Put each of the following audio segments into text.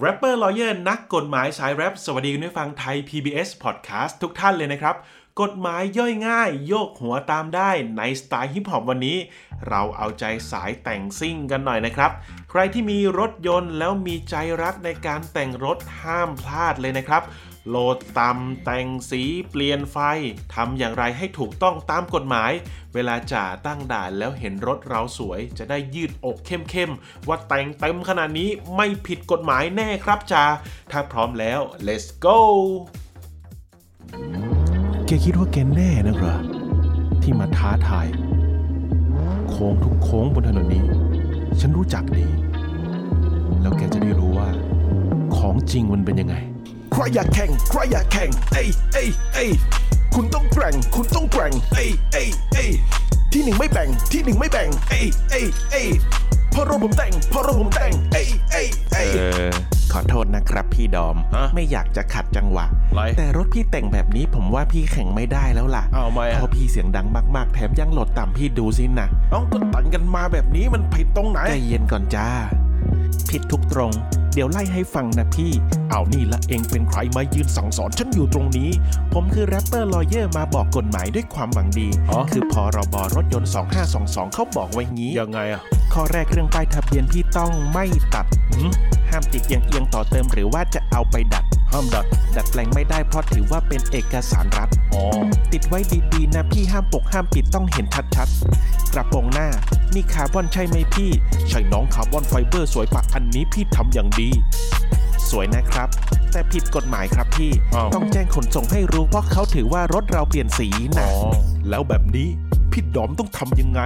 Rapper Lawyer นักกฎหมายสายแรปสวัสดีคุณผู้ฟังไทย PBS Podcast ทุกท่านเลยนะครับ กฎหมายย่อยง่าย โยกหัวตามได้ในสไตล์ฮิปฮอปวันนี้ เราเอาใจสายแต่งซิ่งกันหน่อยนะครับ ใครที่มีรถยนต์แล้วมีใจรักในการแต่งรถห้ามพลาดเลยนะครับ โหลดตำแต่งสีเปลี่ยนไฟทำอย่างไรให้ถูกต้องตามกฎหมาย เวลาจ่าตั้งด่านแล้วเห็นรถเราสวย จะได้ยืดอกเข้มๆ ว่าแต่งเต็มขนาดนี้ไม่ผิดกฎหมายแน่ครับจ่าถ้าพร้อมแล้ว let's go แกคิดว่าแกแน่นะเหรอที่มาท้าทาย โค้งทุกโค้งบนถนนนี้ ฉันรู้จักดี แล้วแกจะได้รู้ว่า ของจริงมันเป็นยังไง ใครอยากแข่งใครอยากแข่งเอ้ยเอ้ยเอ้ยคุณต้องแกร่ง คุณต้องแกร่งเอ้ยเอ้ยเอ้ยที่หนึ่งไม่แบ่งที่หนึ่งไม่แบ่งเอ้ยเอ้ยเอ้ยเพราะรถผมแต่งเพราะรถผมแต่งเอ้ยเอ้ยเอ้ยเออขอโทษนะครับพี่ดอม ฮะไม่อยากจะขัดจังหวะ ไร แต่รถพี่แต่งแบบนี้ผมว่าพี่แข่งไม่ได้แล้วล่ะเอาไหมเพราะพี่เสียงดังมากๆ แถมยังโหลดต่ำพี่ดูสินะน้องก็แต่งกันมาแบบนี้มันผิดตรงไหน ใจเย็นก่อนจ้า ผิดทุกตรง เดี๋ยวไล่ให้ฟังนะพี่ เอานี่ละเองเป็นใครมายืนสั่งสอนฉันอยู่ตรงนี้ ผมคือ Rapper Lawyer มาบอกกฎหมายด้วยความหวังดีอ๋อคือพ.ร.บ.รถยนต์ 2522 เขาบอกไว้งี้ ยังไงอะข้อแรกเรื่องป้ายทะเบียนพี่ต้องไม่ตัดหืมห้ามติดเอียงเอียงๆต่อเติมหรือว่าจะเอาไปดัด ห้ามดัดดัดแปลงไม่ได้เพราะถือว่าเป็นเอกสารรัฐอ๋อติดไว้ดีๆนะพี่ห้ามปกห้ามปิดต้องเห็นชัดๆ กระโปรงหน้า นี่คาร์บอนใช่ไหมพี่ ใช่น้องคาร์บอนไฟเบอร์สวยปะอันนี้พี่ทำอย่างดี สวยนะครับ แต่ผิดกฎหมายครับพี่อ้าวต้องแจ้งขนส่งให้รู้เพราะเขาถือว่ารถเราเปลี่ยนสีนะแล้วแบบนี้ พี่ดอมต้องทำยังไง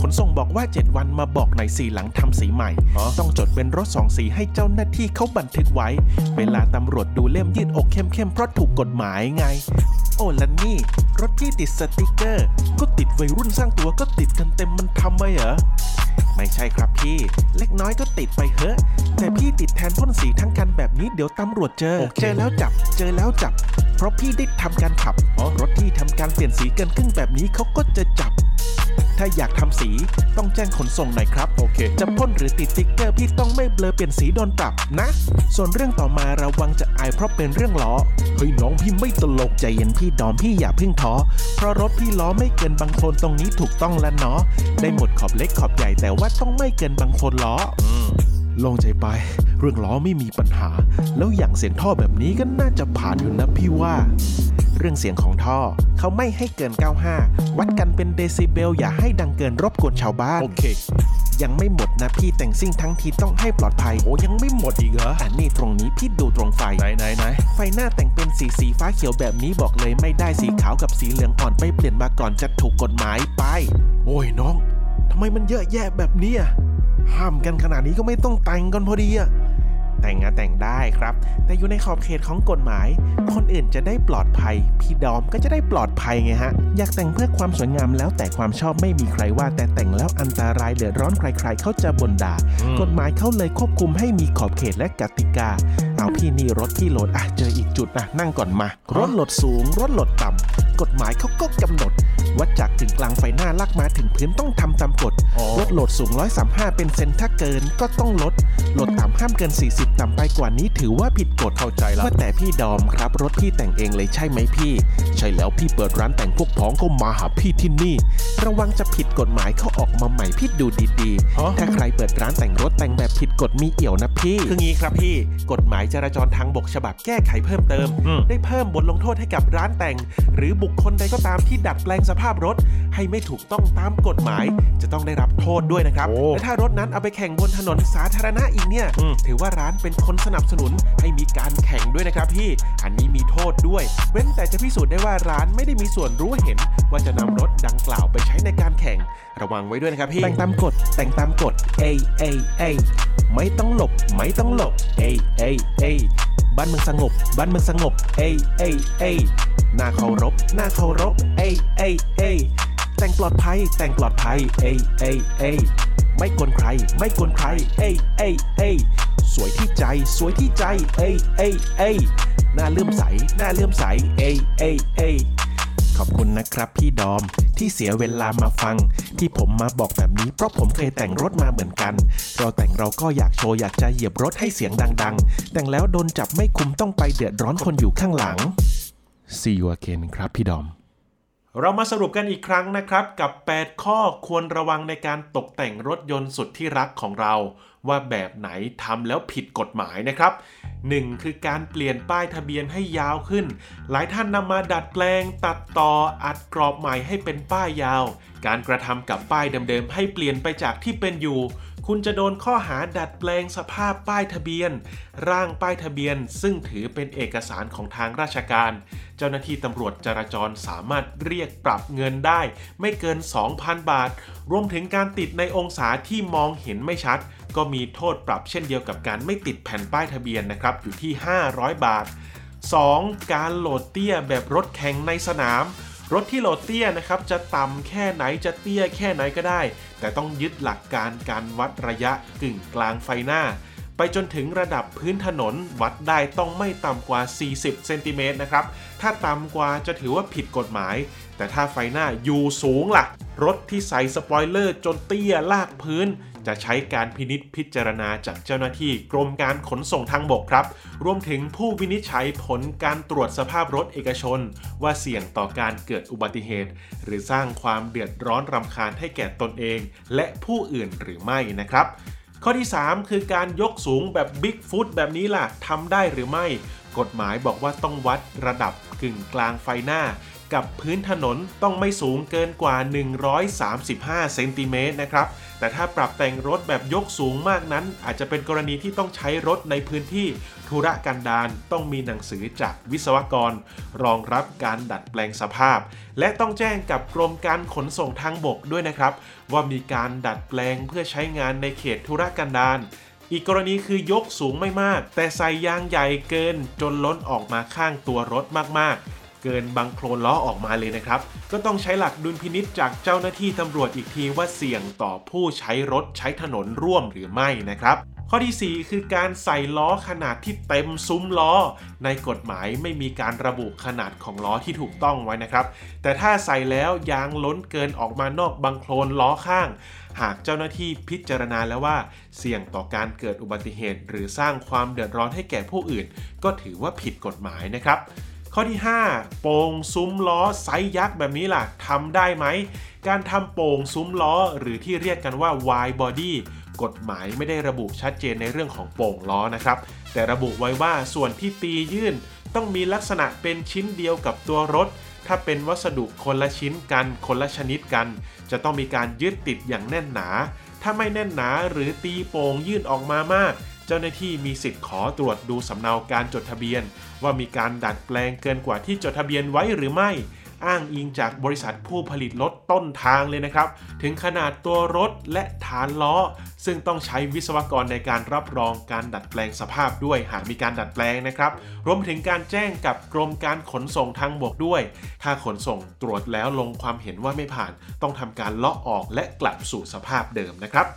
ขนส่งบอกว่า 7 วันมาบอกหน่อยสีหลังทำสีใหม่ฮะต้องจดเป็นรถสองสีให้เจ้าหน้าที่เขาบันทึกไว้ เวลาตำรวจดูเล่มยืดอกเข้มๆเพราะถูกกฎหมายไง โอ้และนี่ รถพี่ติดสติกเกอร์ ก็ติดวัยรุ่นสร้างตัวก็ติดกันเต็มมันทำไมเหรอ ไม่ใช่ครับพี่ เล็กน้อยก็ติดไปเถอะแต่พี่ติดแทนพ่นสีทั้งคันแบบนี้เดี๋ยวตำรวจเจอโอเคเจอแล้วจับ เจอแล้วจับ เพราะพี่ได้ทำการขับอ๋อรถที่ทำการเปลี่ยนสีเกินครึ่งแบบนี้เขาก็จะจับ ถ้าอยากทำสีต้องแจ้งขนส่งหน่อยครับ โอเค จะพ่นหรือติดสติ๊กเกอร์พี่ต้องไม่เบลอเปลี่ยนสีโดนปรับนะ ส่วนเรื่องต่อมาระวังจะอายเพราะเป็นเรื่องล้อ เฮ้ยน้องพี่ไม่ตลกใจเย็นพี่ดอมพี่อย่าเพึ่งท้อ เพราะรถพี่ล้อไม่เกินบางโคนตรงนี้ถูกต้องแล้วเนาะ ได้หมดขอบเล็กขอบใหญ่แต่ว่าต้องไม่เกินบางโคนล้อ โลงใจไป เรื่องล้อไม่มีปัญหา แล้วอย่างเสียงท่อแบบนี้ก็น่าจะผ่านอยู่นะพี่ว่า เรื่องเสียงของท่อเขาไม่ให้เกิน 95 วัดกันเป็นเดซิเบล อย่าให้ดังเกินรบกวนชาวบ้าน โอเค ยังไม่หมดนะพี่แต่งซิ่งทั้งทีต้องให้ปลอดภัย โอ้ยังไม่หมดอีกเหรออันนี้ตรงนี้พี่ดูตรงไฟ ไหนไหนไหนไฟหน้าแต่งเป็นสีสีฟ้าเขียวแบบนี้บอกเลยไม่ได้สีขาวกับสีเหลืองอ่อนไปเปลี่ยนมาก่อนจะถูกกฎหมายไป โอ้ยน้องทำไมมันเยอะแยะแบบเนี้ย ห้ามกันขนาดนี้ก็ไม่ต้องแต่งกันพอดีอะแต่งงานแต่งได้ครับ แต่อยู่ในขอบเขตของกฎหมาย คนอื่นจะได้ปลอดภัย พี่ดอมก็จะได้ปลอดภัยไงฮะ อยากแต่งเพื่อความสวยงามแล้วแต่ความชอบไม่มีใครว่า แต่แต่งแล้วอันตรายเดือดร้อนใคร ๆ เขาจะบ่นด่า กฎหมายเขาเลยควบคุมให้มีขอบเขตและกติกา เอาพี่นี่รถพี่โหลดอะเจออีกจุดอะนั่งก่อนมา รถโหลดสูง รถโหลดต่ำ กฎหมายเขาก็กำหนด วัดจากถึงกลางไฟหน้าลากมาถึงพื้นต้องทำตามกฎอ๋อรถโหลดสูง 135 เป็นเซนถ้าเกินก็ต้องลดโหลดต่ำห้ามเกิน 40 ต่ำไปกว่านี้ถือว่าผิดกฎเข้าใจละว่าแต่พี่ดอมครับ รถพี่แต่งเองเลยใช่ไหมพี่ ใช่แล้วพี่เปิดร้านแต่งพวกพ้องก็มาหาพี่ที่นี่ ระวังจะผิดกฎหมายเขาออกมาใหม่พี่ดูดีฮะๆถ้าใครเปิดร้านแต่งรถแต่งแบบผิดกฎมีเอี่ยวนะพี่คืองี้ครับพี่ กฎหมายจราจรทางบกฉบับแก้ไขเพิ่มเติมอืมได้เพิ่มบทลงโทษให้กับร้านแต่ง หรือบุคคลใดก็ตามที่ดัดแปลงสภาพรถ ให้ไม่ถูกต้องตามกฎหมาย จะต้องได้รับโทษด้วยนะครับโอ้และถ้ารถนั้นเอาไปแข่งบนถนนสาธารณะอีกเนี่ยอืมถือว่าร้านเป็นคนสนับสนุนให้มีการแข่งด้วยนะครับพี่ อันนี้มีโทษด้วย เว้นแต่จะพิสูจน์ได้ว่าร้านไม่ได้มีส่วนรู้เห็น ว่าจะนำรถดังกล่าวไปใช้ในการแข่ง ระวังไว้ด้วยนะครับพี่ แต่งตามกฎ แต่งตามกฎเอยเอยเอยไม่ต้องหลบ ไม่ต้องหลบเอยเอยเอยบ้านเมืองสงบ บ้านเมืองสงบเอยเอยเอย น่าเคารพน่าเคารพ เอยเอยเอยแต่งปลอดภัย แต่งปลอดภัย เอยเอยเอยไม่กวนใคร ไม่กวนใคร เอ้ยเอ้ยเอ้ยสวยที่ใจ สวยที่ใจ เอ้ยเอ้ยเอ้ยหน้าเลื่อมใสหน้าเลื่อมใส เอ้ยเอ้ยเอ้ยขอบคุณนะครับพี่ดอมที่เสียเวลามาฟัง ที่ผมมาบอกแบบนี้เพราะผมเคยแต่งรถมาเหมือนกัน เราแต่งเราก็อยากโชว์อยากจะเหยียบรถให้เสียงดัง ๆ แต่งแล้วโดนจับไม่คุมต้องไปเดือดร้อนคนอยู่ข้างหลัง See you again ครับพี่ดอม เรามาสรุปกันอีกครั้งนะครับ กับ 8 ข้อควรระวังในการตกแต่งรถยนต์สุดที่รักของเรา ว่าแบบไหนทำแล้วผิดกฎหมายนะครับ 1. คือการเปลี่ยนป้ายทะเบียนให้ยาวขึ้น หลายท่านนำมาดัดแปลง ตัดต่ออัดกรอบใหม่ให้เป็นป้ายยาว การกระทำกับป้ายเดิมๆให้เปลี่ยนไปจากที่เป็นอยู่ คุณจะโดนข้อหาดัดแปลงสภาพป้ายทะเบียน ร่างป้ายทะเบียน ซึ่งถือเป็นเอกสารของทางราชการ เจ้าหน้าที่ตำรวจจราจรสามารถเรียกปรับเงินได้ ไม่เกิน 2,000 บาท รวมถึงการติดในองศาที่มองเห็นไม่ชัด ก็มีโทษปรับเช่นเดียวกับการไม่ติดแผ่นป้ายทะเบียนนะครับอยู่ที่ 500 บาท 2. การโหลดเตี้ยแบบรถแข่งในสนาม รถที่โหลดเตี้ยนะครับจะต่ำแค่ไหนจะเตี้ยแค่ไหนก็ได้ แต่ต้องยึดหลักการการวัดระยะกึ่งกลางไฟหน้า ไปจนถึงระดับพื้นถนนวัดได้ต้องไม่ต่ำกว่า 40 เซนติเมตรนะครับ ถ้าต่ำกว่าจะถือว่าผิดกฎหมาย แต่ถ้าไฟหน้าอยู่สูงล่ะ รถที่ใส่สปอยเลอร์จนเตี้ยลากพื้น จะใช้การพินิษพิจารณาจากเจ้าหน้าที่กรมการขนส่งทางบกครับ รวมถึงผู้วินิจฉัยผลการตรวจสภาพรถเอกชน ว่าเสี่ยงต่อการเกิดอุบัติเหตุ หรือสร้างความเดือดร้อนรำคาญให้แก่ตนเอง และผู้อื่นหรือไม่นะครับ ข้อที่ 3 คือการยกสูงแบบบิ๊กฟุตแบบนี้ล่ะทำได้หรือไม่ กฎหมายบอกว่าต้องวัดระดับกึ่งกลางไฟหน้า กับพื้นถนนต้องไม่สูงเกินกว่า 135 เซนติเมตรนะครับ แต่ถ้าปรับแต่งรถแบบยกสูงมากนั้น อาจจะเป็นกรณีที่ต้องใช้รถในพื้นที่ธุระกันดารต้องมีหนังสือจากวิศวกร รองรับการดัดแปลงสภาพ และต้องแจ้งกับกรมการขนส่งทางบกด้วยนะครับ ว่ามีการดัดแปลงเพื่อใช้งานในเขตธุรกันดารอีกกรณีคือยกสูงไม่มาก แต่ใส่ยางใหญ่เกินจนล้นออกมาข้างตัวรถมากๆ เกินบังโคลนล้อออกมาเลยนะครับ ก็ต้องใช้หลักดุลพินิษจากเจ้าหน้าที่ตำรวจอีกทีว่าเสี่ยงต่อผู้ใช้รถใช้ถนนร่วมหรือไม่นะครับข้อที่ 4 คือการใส่ล้อขนาดที่เต็มซุ้มล้อ ในกฎหมายไม่มีการระบุขนาดของล้อที่ถูกต้องไว้นะครับ แต่ถ้าใส่แล้วยางล้นเกินออกมานอกบังโคลนล้อข้าง หากเจ้าหน้าที่พิจารณาแล้วว่า เสี่ยงต่อการเกิดอุบัติเหตุ หรือสร้างความเดือดร้อนให้แก่ผู้อื่น ก็ถือว่าผิดกฎหมายนะครับ ข้อที่ 5 โป่งซุ้มล้อไซส์ยักษ์แบบนี้ล่ะทำได้ไหม การทำโป่งซุ้มล้อหรือที่เรียกกันว่า wide body กฎหมายไม่ได้ระบุชัดเจนในเรื่องของโป่งล้อนะครับ แต่ระบุไว้ว่าส่วนที่ตียื่น ต้องมีลักษณะเป็นชิ้นเดียวกับตัวรถ ถ้าเป็นวัสดุคนละชิ้นกันคนละชนิดกัน จะต้องมีการยึดติดอย่างแน่นหนา ถ้าไม่แน่นหนาหรือตีโป่งยื่นออกมามาก เจ้าหน้าที่มีสิทธิ์ขอตรวจดูสำเนาการจดทะเบียน ว่ามีการดัดแปลงเกินกว่าที่จดทะเบียนไว้หรือไม่ อ้างอิงจากบริษัทผู้ผลิตรถต้นทางเลยนะครับ ถึงขนาดตัวรถและฐานล้อ ซึ่งต้องใช้วิศวกรในการรับรองการดัดแปลงสภาพด้วยหากมีการดัดแปลงนะครับ รวมถึงการแจ้งกับกรมการขนส่งทางบกด้วย ถ้าขนส่งตรวจแล้วลงความเห็นว่าไม่ผ่าน ต้องทำการเลาะออกและกลับสู่สภาพเดิมนะครับ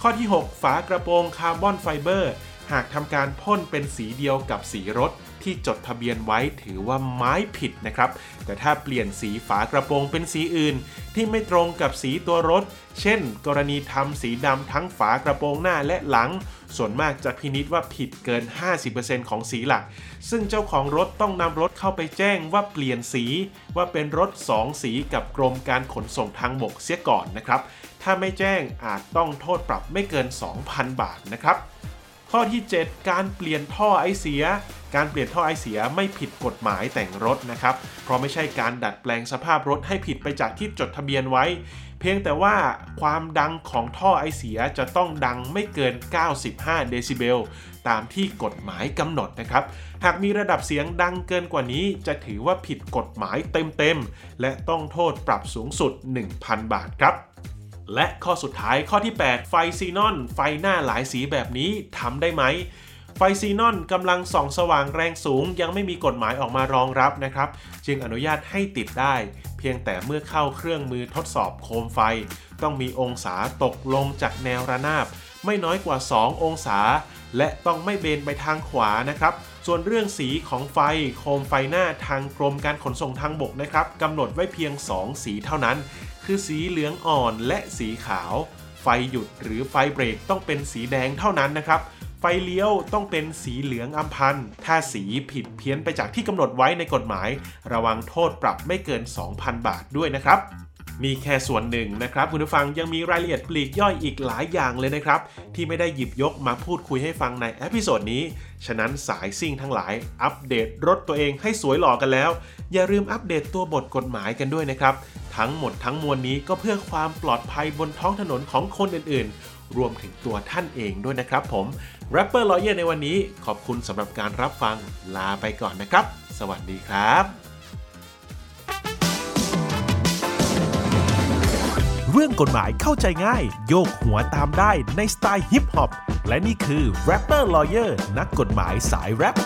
ข้อที่ 6 ฝากระโปรงคาร์บอนไฟเบอร์ หากทำการพ่นเป็นสีเดียวกับสีรถที่จดทะเบียนไว้ถือว่าไม้ผิดนะครับ แต่ถ้าเปลี่ยนสีฝากระโปรงเป็นสีอื่น ที่ไม่ตรงกับสีตัวรถ เช่น กรณีทำสีดำทั้งฝากระโปรงหน้าและหลัง ส่วนมากจะพินิษว่าผิดเกิน 50%ของสีหลัก ซึ่งเจ้าของรถต้องนำรถเข้าไปแจ้งว่าเปลี่ยนสี ว่าเป็นรถ 2 สีกับกรมการขนส่งทางบกเสียก่อนนะครับ ถ้าไม่แจ้งอาจต้องโทษปรับไม่เกิน 2,000 บาทนะครับ ข้อที่ 7 การเปลี่ยนท่อไอเสีย การเปลี่ยนท่อไอเสียไม่ผิดกฎหมายแต่งรถนะครับ เพราะไม่ใช่การดัดแปลงสภาพรถให้ผิดไปจากที่จดทะเบียนไว้ เพียงแต่ว่าความดังของท่อไอเสียจะต้องดังไม่เกิน 95 เดซิเบลตามที่กฎหมายกำหนดนะครับ หากมีระดับเสียงดังเกินกว่านี้ จะถือว่าผิดกฎหมายเต็มๆ และต้องโทษปรับสูงสุด 1,000 บาทครับ และข้อสุดท้ายข้อที่ 8 ไฟซีนอน ไฟหน้าหลายสีแบบนี้ทำได้ไหม ไฟซีนอนกำลังส่องสว่างแรงสูง ยังไม่มีกฎหมายออกมารองรับนะครับ จึงอนุญาตให้ติดได้ เพียงแต่เมื่อเข้าเครื่องมือทดสอบโคมไฟ ต้องมีองศาตกลงจากแนวระนาบ ไม่น้อยกว่า 2 องศา และต้องไม่เบนไปทางขวานะครับส่วนเรื่องสีของไฟโคมไฟหน้าทางกรมการขนส่งทางบกนะครับกำหนดไว้เพียง 2 สีเท่านั้น คือสีเหลืองอ่อนและสีขาว ไฟหยุดหรือไฟเบรกต้องเป็นสีแดงเท่านั้นนะครับ ไฟเลี้ยวต้องเป็นสีเหลืองอัมพันธ์ถ้าสีผิดเพี้ยนไปจากที่กำหนดไว้ในกฎหมาย ระวังโทษปรับไม่เกิน 2,000 บาทด้วยนะครับ นี่แค่ส่วนหนึ่งนะครับคุณผู้ฟังยังมีรายละเอียดปลีกย่อยอีกหลายอย่างเลยนะครับ ที่ไม่ได้หยิบยกมาพูดคุยให้ฟังใน episode นี้ ฉะนั้นสายซิ่งทั้งหลาย อัปเดตรถตัวเองให้สวยหล่อกันแล้ว อย่าลืมอัปเดตตัวบทกฎหมายกันด้วยนะครับ ทั้งหมดทั้งมวลนี้ก็เพื่อความปลอดภัยบนท้องถนนของคนอื่นๆ รวมถึงตัวท่านเองด้วยนะครับผมแรปเปอร์ลอเยในวันนี้ขอบคุณสำหรับการรับฟังลาไปก่อนนะครับ สวัสดีครับ เรื่องกฎหมายเข้าใจง่าย โยกหัวตามได้ในสไตล์ฮิปฮอป และนี่คือ Rapper Lawyer นักกฎหมายสายแรป